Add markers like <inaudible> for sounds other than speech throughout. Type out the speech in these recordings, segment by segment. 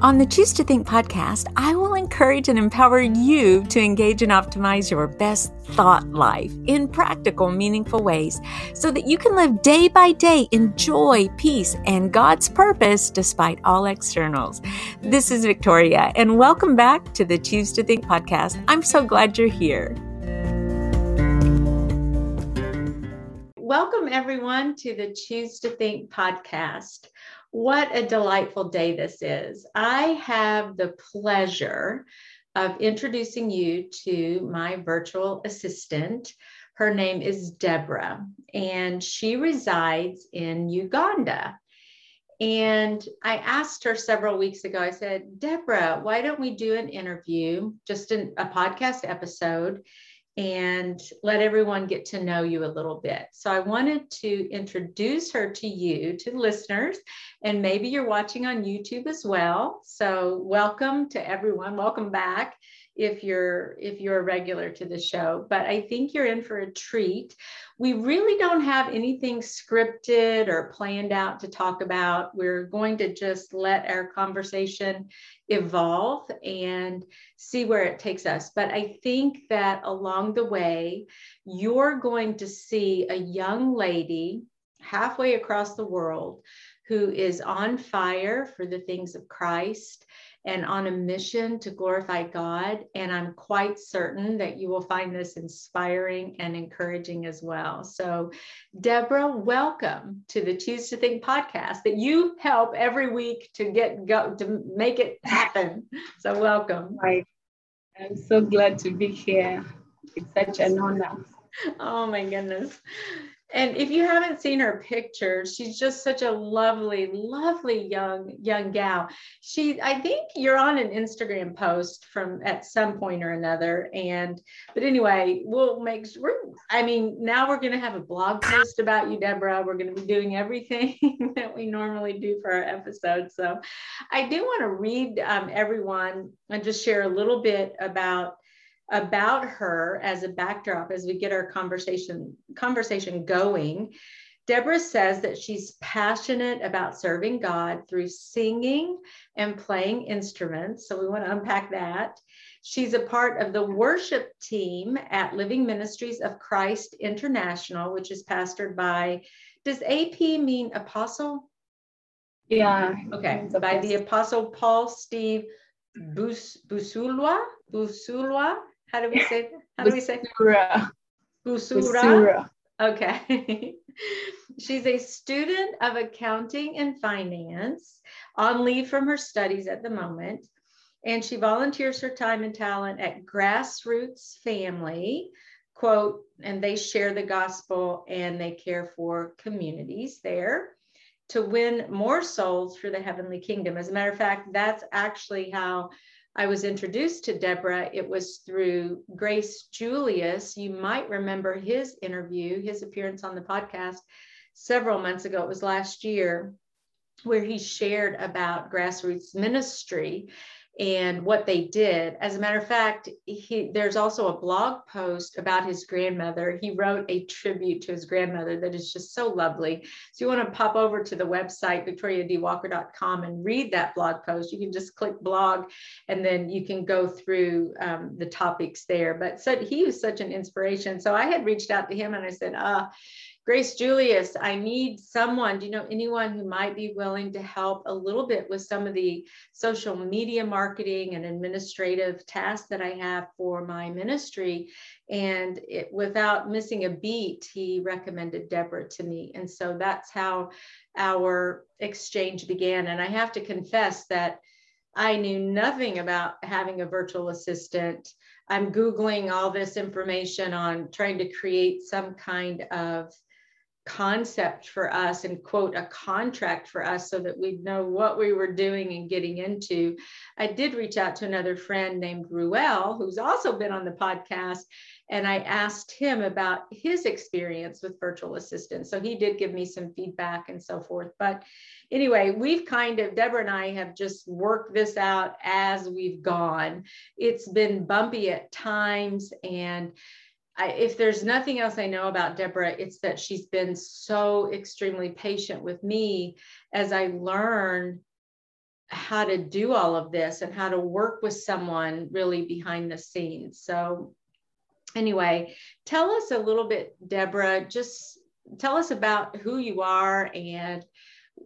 On the Choose to Think podcast, I will encourage and empower you to engage and optimize your best thought life in practical, meaningful ways so that you can live day by day in joy, peace, and God's purpose despite all externals. This is Victoria, and welcome back to the Choose to Think podcast. I'm so glad you're here. Welcome, everyone, to the Choose to Think podcast. What a delightful day this is. I have the pleasure of introducing you to my virtual assistant. Her name is Deborah, and she resides in Uganda. And I asked her several weeks ago, I said, Deborah, why don't we do an interview, just a podcast episode? And let everyone get to know you a little bit. So I wanted to introduce her to you, to listeners, and maybe you're watching on YouTube as well. So welcome to everyone. Welcome back if you're if you're a regular to the show but i think you're in for a treat. We really don't have anything scripted or planned out to talk about. We're going to just let our conversation evolve and see where it takes us. But i think that along the way you're going to see a young lady halfway across the world who is on fire for the things of christ and on a mission to glorify God. And I'm quite certain that you will find this inspiring and encouraging as well. So, Deborah, welcome to the Choose to Think podcast that you help every week to get go to make it happen. <laughs> So, welcome. Right. I'm so glad to be here. It's such an honor. Oh my goodness. And if you haven't seen her picture, she's just such a lovely, lovely young young gal. She, I think you're on an Instagram post from at some point or another. And but anyway, we'll make. We're, I mean, now we're going to have a blog post about you, Deborah. We're going to be doing everything <laughs> that we normally do for our episodes. So, I do want to read um, everyone and just share a little bit about about her as a backdrop as we get our conversation conversation going. Deborah says that she's passionate about serving god through singing and playing instruments. So we want to unpack that. She's a part of the worship team at living ministries of christ international which is pastored by does ap mean apostle? Yeah. Okay. By the apostle paul steve Bus, Busulwa, Busulwa how do we say? How do we say? Busura. Busura. Okay. <laughs> She's a student of accounting and finance on leave from her studies at the moment. And she volunteers her time and talent at Grassroots Family, quote, and they share the gospel and they care for communities there to win more souls for the heavenly kingdom. As a matter of fact, that's actually how I was introduced to Deborah, it was through Grace Julius. You might remember his interview, his appearance on the podcast several months ago. It was last year, where he shared about grassroots ministry and what they did. As a matter of fact, he, there's also a blog post about his grandmother. He wrote a tribute to his grandmother that is just so lovely. So you want to pop over to the website, victoriadwalker.com, and read that blog post. You can just click blog and then you can go through um, the topics there. But so he was such an inspiration. So I had reached out to him and I said, uh, Grace Julius, I need someone. Do you know anyone who might be willing to help a little bit with some of the social media marketing and administrative tasks that I have for my ministry? And it, without missing a beat, he recommended Deborah to me. And so that's how our exchange began. And I have to confess that I knew nothing about having a virtual assistant. I'm Googling all this information on trying to create some kind of concept for us and quote a contract for us so that we'd know what we were doing and getting into. I did reach out to another friend named Ruel, who's also been on the podcast, and I asked him about his experience with virtual assistants. So he did give me some feedback and so forth. But anyway, we've kind of, Deborah and I have just worked this out as we've gone. It's been bumpy at times and I, if there's nothing else I know about Deborah, it's that she's been so extremely patient with me as I learn how to do all of this and how to work with someone really behind the scenes. So, anyway, tell us a little bit, Deborah, just tell us about who you are and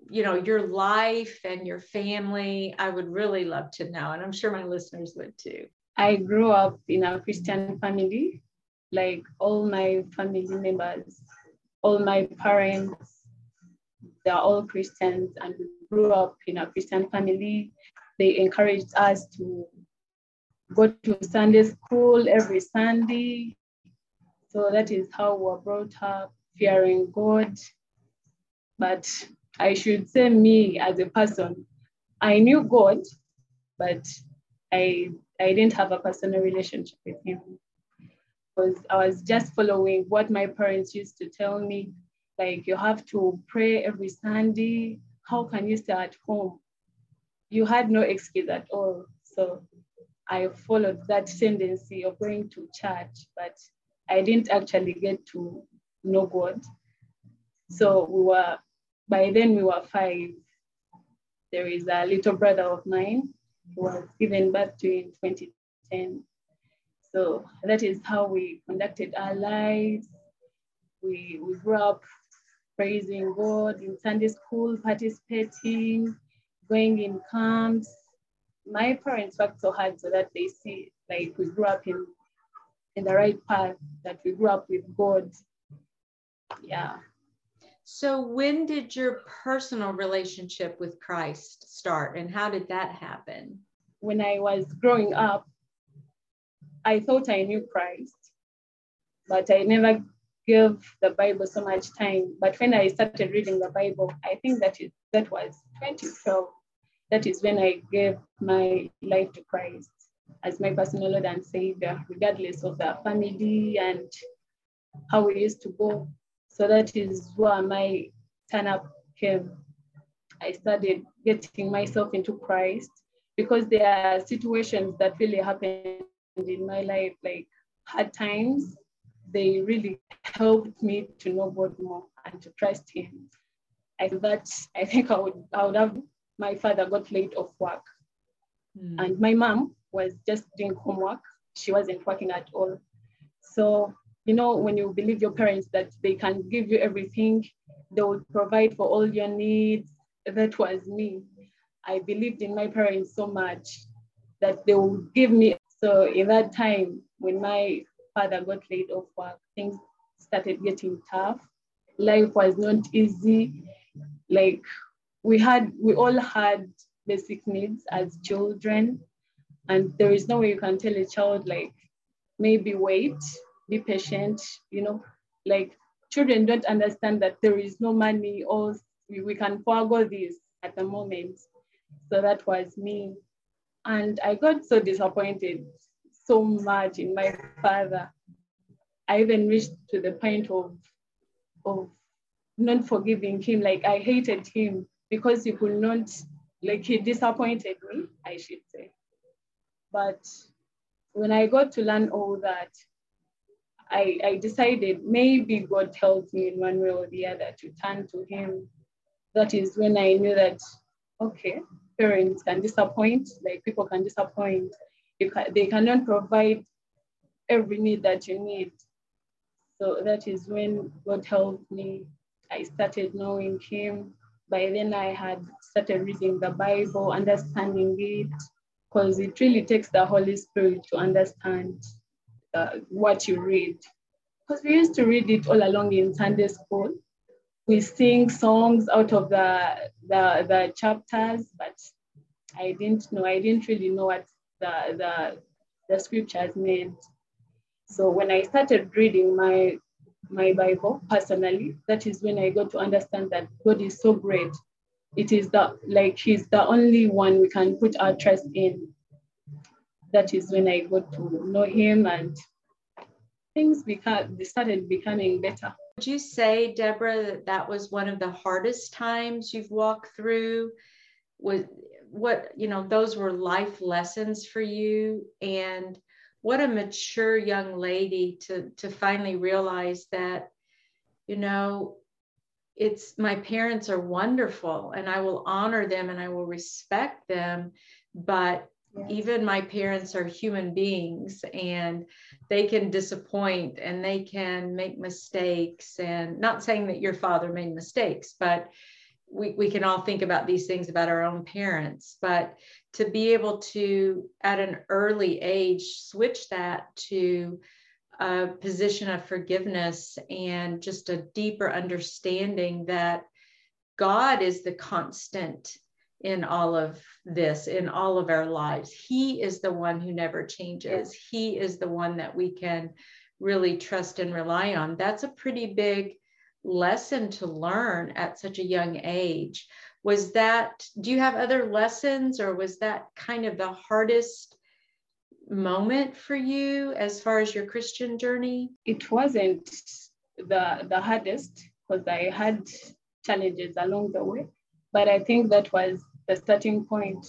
you know your life and your family. I would really love to know and i'm sure my listeners would too. I grew up in a christian family like all my family members all my parents they're all christians and we grew up in a christian family they encouraged us to go to sunday school every sunday so that is how we were brought up fearing God. But I should say, me as a person, I knew God, but I, I didn't have a personal relationship with Him. Because I was just following what my parents used to tell me, like you have to pray every Sunday. How can you stay at home? You had no excuse at all. So I followed that tendency of going to church, but I didn't actually get to know God. So we were, by then we were five. There is a little brother of mine who was given birth to in 2010. So that is how we conducted our lives. We, we grew up praising God in Sunday school, participating, going in camps. My parents worked so hard so that they see like we grew up in, in the right path, that we grew up with God yeah. So, when did your personal relationship with Christ start and how did that happen? When I was growing up, I thought I knew Christ, but I never gave the Bible so much time. But when I started reading the Bible, I think that is that was 2012. That is when I gave my life to Christ as my personal Lord and Savior, regardless of the family and how we used to go so that is where my turn up came. I started getting myself into Christ because there are situations that really happened in my life, like hard times. They really helped me to know God more and to trust Him. I that I think I would I would have my father got laid off work, mm. and my mom was just doing homework. She wasn't working at all. So you know, when you believe your parents that they can give you everything, they will provide for all your needs. That was me. I believed in my parents so much that they would give me. So in that time, when my father got laid off work, things started getting tough. Life was not easy. Like we had, we all had basic needs as children. And there is no way you can tell a child like, maybe wait be patient, you know, like children don't understand that there is no money or we, can forego this at the moment. So that was me. And I got so disappointed so much in my father. I even reached to the point of, of not forgiving him. Like I hated him because he could not, like he disappointed me, I should say. But when I got to learn all that, I, I decided maybe God tells me in one way or the other to turn to Him. That is when I knew that, okay, parents can disappoint, like people can disappoint. Can, they cannot provide every need that you need. So that is when God helped me. I started knowing Him. By then, I had started reading the Bible, understanding it, because it really takes the Holy Spirit to understand uh, what you read. Because we used to read it all along in Sunday school. We sing songs out of the, the, the chapters, but I didn't know, I didn't really know what the, the, the scriptures meant. So when I started reading my, my Bible personally, that is when I got to understand that God is so great. It is the like He's the only one we can put our trust in that is when I got to know him and things they started becoming better. Would you say, Deborah, that that was one of the hardest times you've walked through? Was what you know those were life lessons for you, and what a mature young lady to to finally realize that, you know, it's my parents are wonderful and I will honor them and I will respect them. But even my parents are human beings and they can disappoint and they can make mistakes. And not saying that your father made mistakes, but we, we can all think about these things about our own parents. But to be able to, at an early age, switch that to a position of forgiveness and just a deeper understanding that God is the constant in all of this, in all of our lives. He is the one who never changes. He is the one that we can really trust and rely on. That's a pretty big lesson to learn at such a young age. Was that, do you have other lessons or was that kind of the hardest moment for you as far as your Christian journey? It wasn't the the hardest because I had challenges along the way, but I think that was the starting point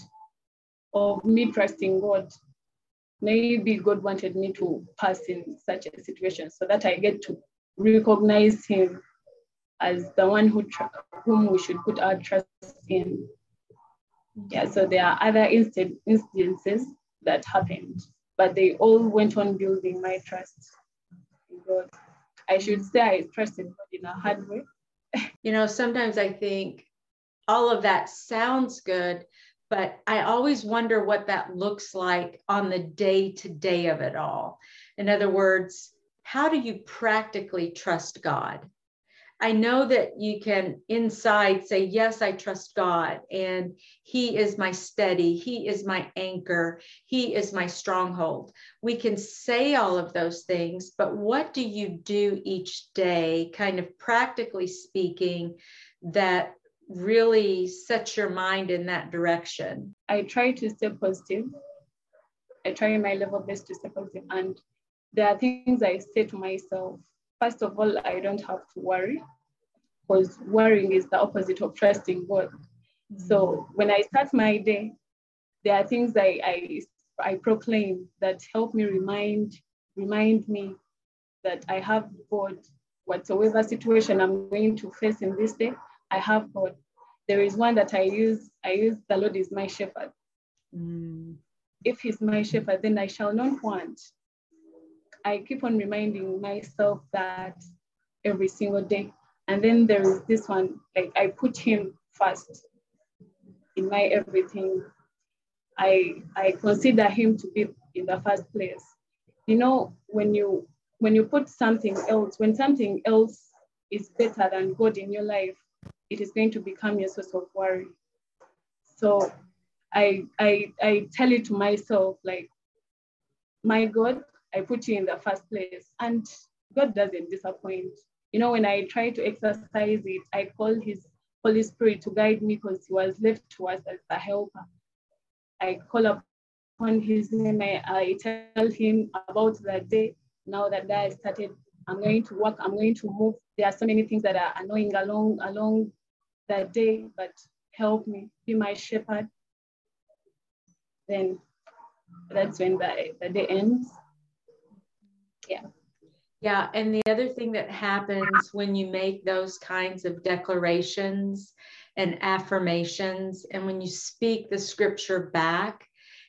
of me trusting God. Maybe God wanted me to pass in such a situation so that I get to recognize Him as the one who whom we should put our trust in. Yeah, so there are other inst- instances that happened, but they all went on building my trust in God. I should say I trusted God in a hard way. you know, sometimes I think all of that sounds good, but I always wonder what that looks like on the day to day of it all. In other words, how do you practically trust God? I know that you can inside say, Yes, I trust God, and He is my steady, He is my anchor, He is my stronghold. We can say all of those things, but what do you do each day, kind of practically speaking, that really sets your mind in that direction? I try to stay positive. I try my level best to stay positive. positive, and there are things I say to myself first of all, I don't have to worry because worrying is the opposite of trusting God. So mm-hmm. when I start my day, there are things I, I, I proclaim that help me remind, remind me that I have God. Whatsoever situation I'm going to face in this day, I have God. There is one that I use, I use the Lord is my shepherd. Mm. If he's my shepherd, then I shall not want. I keep on reminding myself that every single day. And then there is this one, like I put him first in my everything. I I consider him to be in the first place. You know, when you when you put something else, when something else is better than God in your life, it is going to become your source of worry. So I I I tell it to myself like, my God, I put you in the first place. And God doesn't disappoint. You know, when I try to exercise it, I call his Holy Spirit to guide me because he was left to us as a helper. I call upon his name, I, I tell him about that day. Now that day I started, I'm going to work, I'm going to move. There are so many things that are annoying along along that day, but help me, be my shepherd. Then that's when the, the day ends yeah. Yeah. And the other thing that happens when you make those kinds of declarations and affirmations, and when you speak the scripture back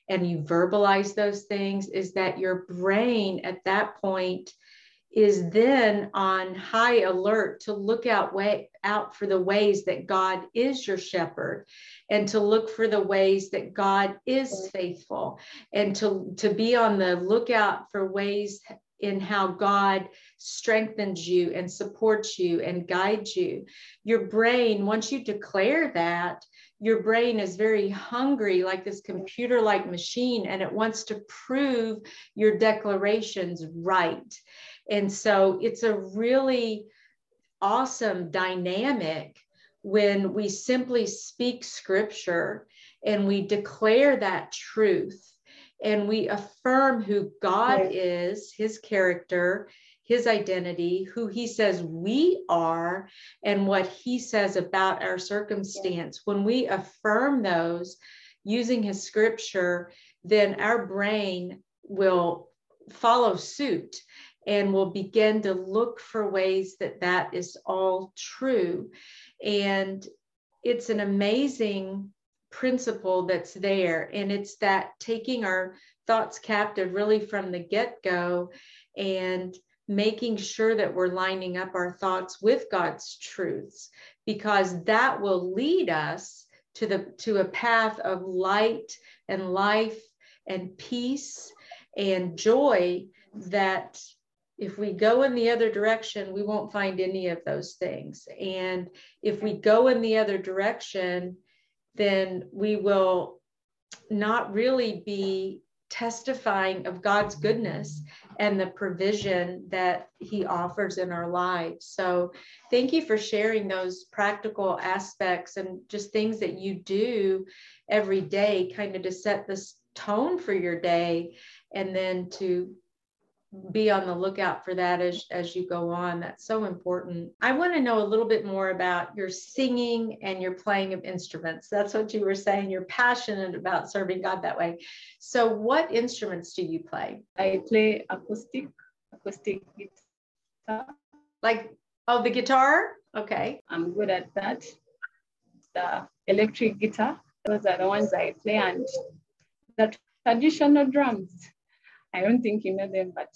and you verbalize those things, is that your brain at that point is then on high alert to look out way out for the ways that God is your shepherd and to look for the ways that God is faithful and to to be on the lookout for ways in how God strengthens you and supports you and guides you. Your brain, once you declare that, your brain is very hungry, like this computer like machine, and it wants to prove your declarations right. And so it's a really awesome dynamic when we simply speak scripture and we declare that truth and we affirm who God right. is, his character, his identity, who he says we are, and what he says about our circumstance. Yeah. When we affirm those using his scripture, then our brain will follow suit and we'll begin to look for ways that that is all true. And it's an amazing principle that's there. And it's that taking our thoughts captive really from the get go and making sure that we're lining up our thoughts with God's truths because that will lead us to the to a path of light and life and peace and joy that if we go in the other direction we won't find any of those things and if we go in the other direction then we will not really be testifying of God's goodness and the provision that He offers in our lives. So, thank you for sharing those practical aspects and just things that you do every day, kind of to set this tone for your day and then to be on the lookout for that as, as you go on. That's so important. I want to know a little bit more about your singing and your playing of instruments. That's what you were saying. You're passionate about serving God that way. So, what instruments do you play? I play acoustic, acoustic guitar. Like, oh, the guitar? Okay. I'm good at that. The electric guitar, those are the ones I play, and the traditional drums. I don't think you know them, but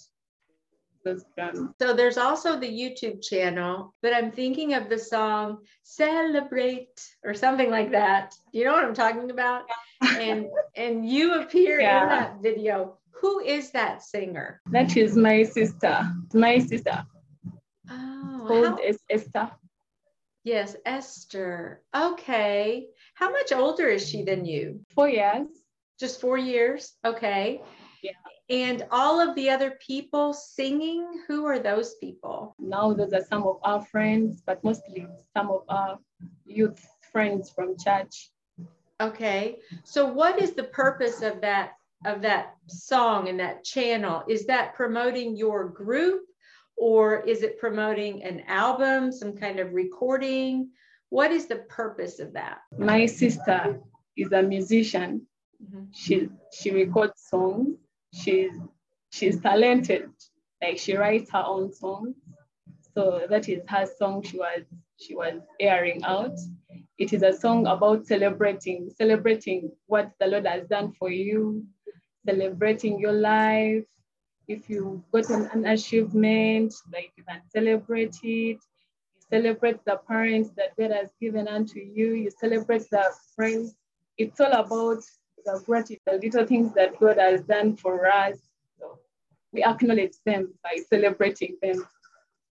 those drums. So there's also the YouTube channel, but I'm thinking of the song Celebrate or something like that. Do you know what I'm talking about? and and you appear yeah. in that video. Who is that singer? That is my sister. My sister. Oh, called how- Esther. Yes, Esther. Okay. How much older is she than you? Four years. Just four years. Okay. Yeah. And all of the other people singing, who are those people? Now those are some of our friends, but mostly some of our youth friends from church. Okay. So what is the purpose of that of that song and that channel? Is that promoting your group or is it promoting an album, some kind of recording? What is the purpose of that? My sister is a musician. Mm-hmm. She she records songs she's she's talented. Like she writes her own songs. So that is her song she was she was airing out. It is a song about celebrating, celebrating what the Lord has done for you, celebrating your life. If you got an, an achievement, like you can celebrate it. You celebrate the parents that God has given unto you. You celebrate the friends. It's all about gratitude, the little things that God has done for us. So we acknowledge them by celebrating them.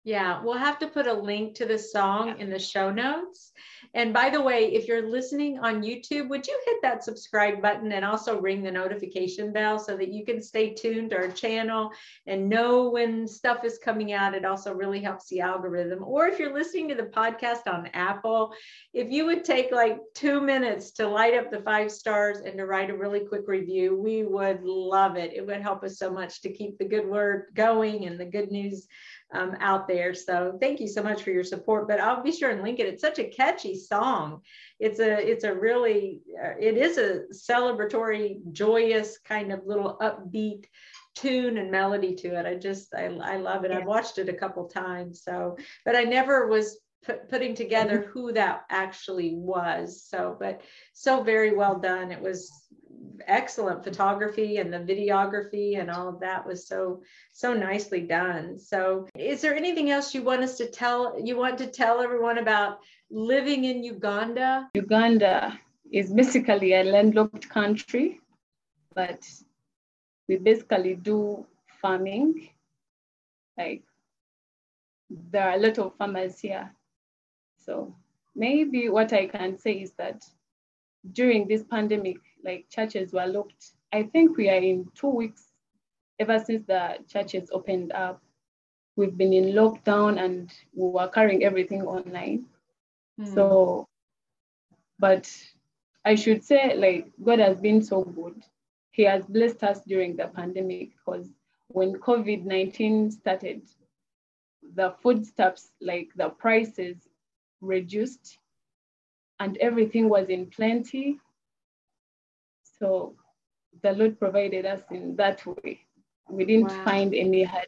Yeah, we'll have to put a link to the song in the show notes. And by the way, if you're listening on YouTube, would you hit that subscribe button and also ring the notification bell so that you can stay tuned to our channel and know when stuff is coming out? It also really helps the algorithm. Or if you're listening to the podcast on Apple, if you would take like two minutes to light up the five stars and to write a really quick review, we would love it. It would help us so much to keep the good word going and the good news um, out there. So thank you so much for your support. But I'll be sure and link it. It's such a catchy song. It's a it's a really uh, it is a celebratory, joyous kind of little upbeat tune and melody to it. I just I, I love it. I've watched it a couple times. So, but I never was putting together mm-hmm. who that actually was. So, but so very well done. It was excellent photography and the videography and all of that was so so nicely done. So is there anything else you want us to tell you want to tell everyone about living in uganda? Uganda is basically a landlocked country but we basically do farming. Like there are a lot of farmers here. So maybe what i can say is that during this pandemic like churches were locked. I think we are in two weeks ever since the churches opened up. We've been in lockdown and we were carrying everything online. Mm. So, but I should say, like, God has been so good. He has blessed us during the pandemic because when COVID 19 started, the foodstuffs, like the prices reduced and everything was in plenty. So the Lord provided us in that way. We didn't wow. find any hard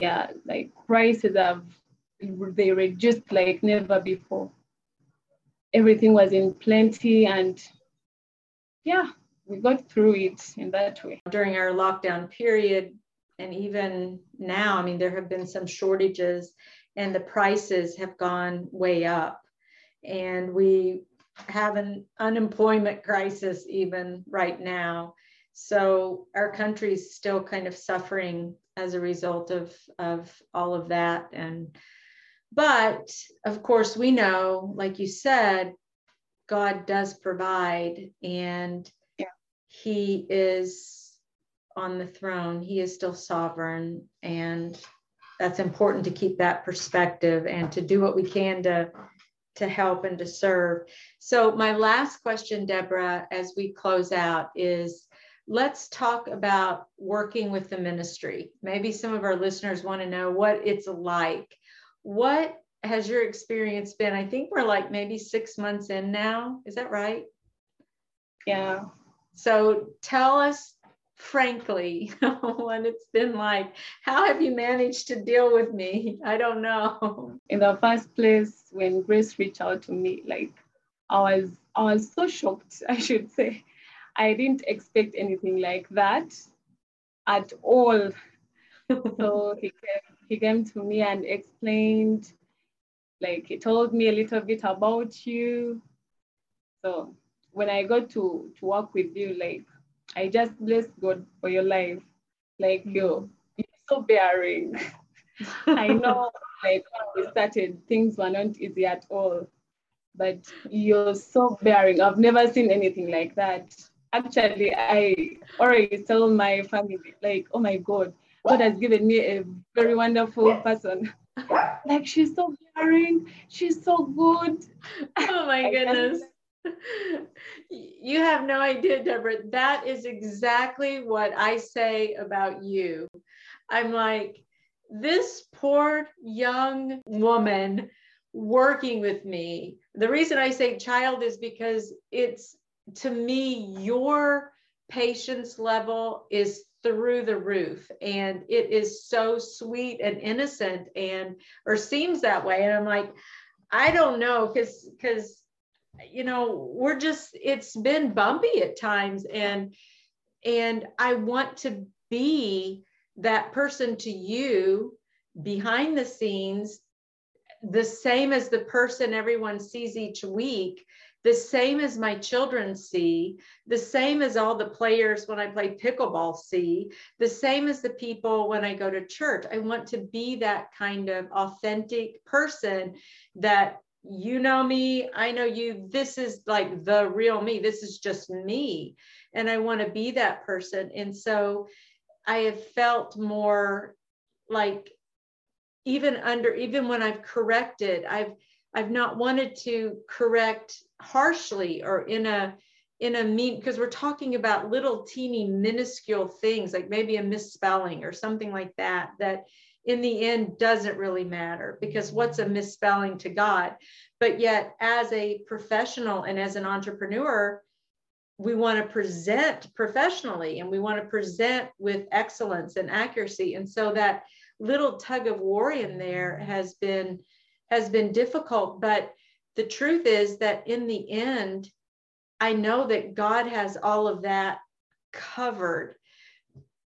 yeah, like prices have they reduced like never before. Everything was in plenty and yeah, we got through it in that way. During our lockdown period, and even now, I mean, there have been some shortages and the prices have gone way up. And we have an unemployment crisis even right now. So our country's still kind of suffering as a result of, of all of that. And but of course, we know, like you said, God does provide and yeah. He is on the throne. He is still sovereign. And that's important to keep that perspective and to do what we can to to help and to serve. So my last question, Deborah, as we close out is let's talk about working with the ministry. Maybe some of our listeners want to know what it's like. What has your experience been? I think we're like maybe six months in now. Is that right? Yeah. So tell us frankly <laughs> what it's been like. How have you managed to deal with me? I don't know. <laughs> In the first place, when Grace reached out to me, like I was I was so shocked, <laughs> I should say. I didn't expect anything like that at all. so he came, he came to me and explained, like he told me a little bit about you. So when I got to to work with you, like I just bless God for your life. Like you, hmm. you're so bearing. <laughs> I know, like when we started, things were not easy at all, but you're so bearing. I've never seen anything like that. Actually, I already tell my family, like, oh my God, God has given me a very wonderful person. <laughs> Like she's so bearing, she's so good. Oh my <laughs> goodness <laughs> you have no idea, Deborah. That is exactly what I say about you. I'm like, this poor young woman working with me. The reason I say child is because it's to me, your patience level is through the roof and it is so sweet and innocent and or seems that way and i'm like i don't know because because you know we're just it's been bumpy at times and and i want to be that person to you behind the scenes the same as the person everyone sees each week the same as my children see, the same as all the players when I play pickleball see, the same as the people when I go to church. I want to be that kind of authentic person that you know me, I know you. This is like the real me. This is just me. And I want to be that person. And so I have felt more like even under even when I've corrected, I've I've not wanted to correct harshly or in a in a mean because we're talking about little teeny minuscule things like maybe a misspelling or something like that that in the end doesn't really matter because what's a misspelling to God? But yet, as a professional and as an entrepreneur, we want to present professionally and we want to present with excellence and accuracy. And so that little tug of war in there has been has been difficult. But the truth is that in the end, I know that God has all of that covered,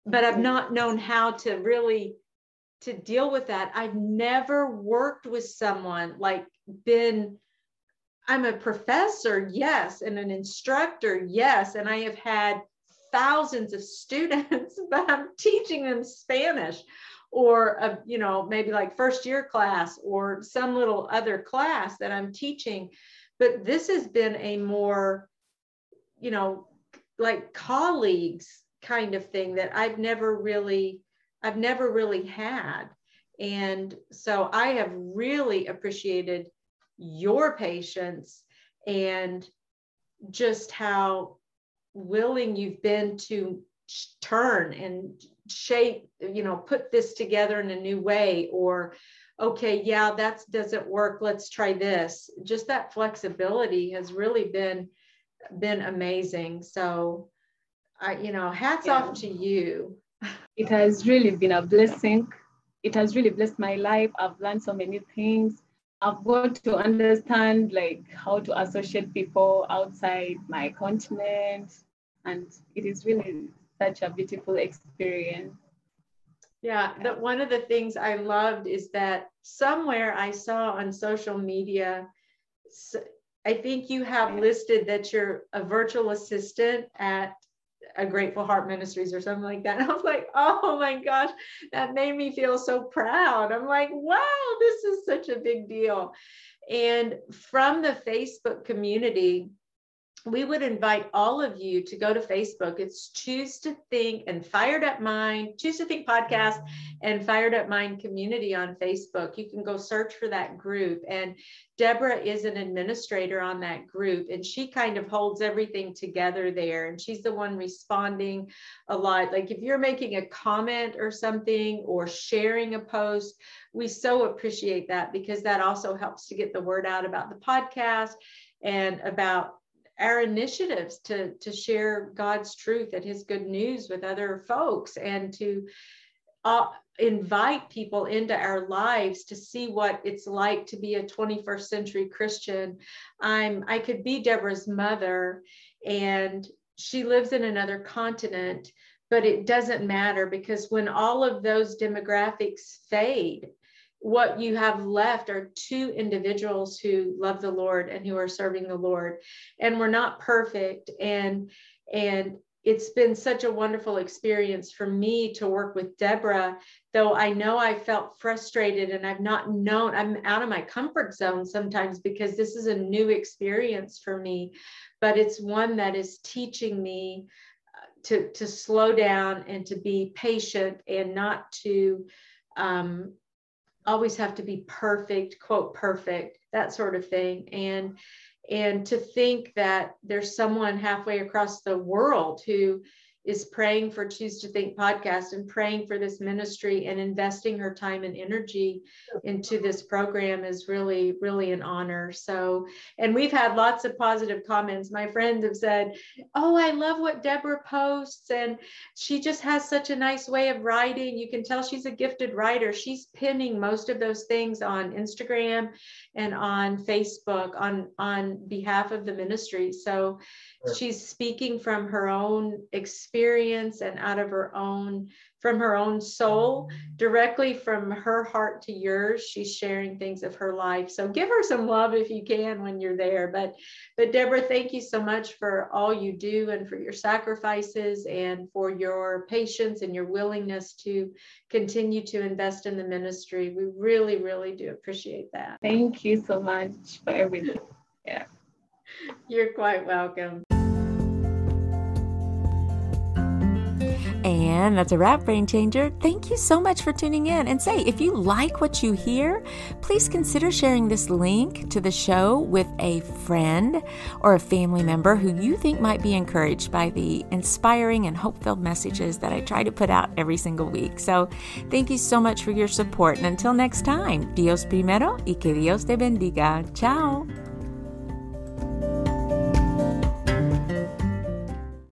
but I've not known how to really to deal with that. I've never worked with someone like been I'm a professor, yes, and an instructor, yes, and I have had thousands of students, <laughs> but I'm teaching them Spanish or a, you know, maybe like first year class or some little other class that I'm teaching. But this has been a more, you know, like colleagues kind of thing that I've never really I've never really had. And so I have really appreciated your patience and just how willing you've been to turn and shape, you know, put this together in a new way or okay, yeah, that doesn't work. Let's try this. Just that flexibility has really been been amazing. So I, you know, hats yeah. off to you it has really been a blessing. It has really blessed my life. I've learned so many things. I've got to understand like how to associate people outside my continent. And it is really such a beautiful experience. Yeah, that one of the things I loved is that somewhere I saw on social media, I think you have listed that you're a virtual assistant at a Grateful Heart Ministries or something like that. And I was like, oh my gosh, that made me feel so proud. I'm like, wow, this is such a big deal. And from the Facebook community, we would invite all of you to go to Facebook. It's Choose to Think and Fired Up Mind, Choose to Think podcast and Fired Up Mind community on Facebook. You can go search for that group. And Deborah is an administrator on that group, and she kind of holds everything together there. And she's the one responding a lot. Like if you're making a comment or something or sharing a post, we so appreciate that because that also helps to get the word out about the podcast and about our initiatives to to share God's truth and His good news with other folks, and to uh, invite people into our lives to see what it's like to be a 21st century Christian. I'm I could be Deborah's mother, and she lives in another continent, but it doesn't matter because when all of those demographics fade what you have left are two individuals who love the Lord and who are serving the Lord. And we're not perfect. And and it's been such a wonderful experience for me to work with Deborah, though I know I felt frustrated and I've not known, I'm out of my comfort zone sometimes because this is a new experience for me, but it's one that is teaching me uh, to, to slow down and to be patient and not to um, always have to be perfect, quote, perfect, that sort of thing. And and to think that there's someone halfway across the world who is praying for Choose to Think podcast and praying for this ministry and investing her time and energy into this program is really, really an honor. So, and we've had lots of positive comments. My friends have said, Oh, I love what Deborah posts, and she just has such a nice way of writing. You can tell she's a gifted writer. She's pinning most of those things on Instagram and on Facebook on, on behalf of the ministry. So, she's speaking from her own experience and out of her own from her own soul directly from her heart to yours she's sharing things of her life. So give her some love if you can when you're there. But but deborah thank you so much for all you do and for your sacrifices and for your patience and your willingness to continue to invest in the ministry. We really really do appreciate that. Thank you so much for everything. Yeah. You're quite welcome. And that's a wrap, Brain Changer. Thank you so much for tuning in. And say, if you like what you hear, please consider sharing this link to the show with a friend or a family member who you think might be encouraged by the inspiring and hope filled messages that I try to put out every single week. So thank you so much for your support. And until next time, Dios primero y que Dios te bendiga. Ciao.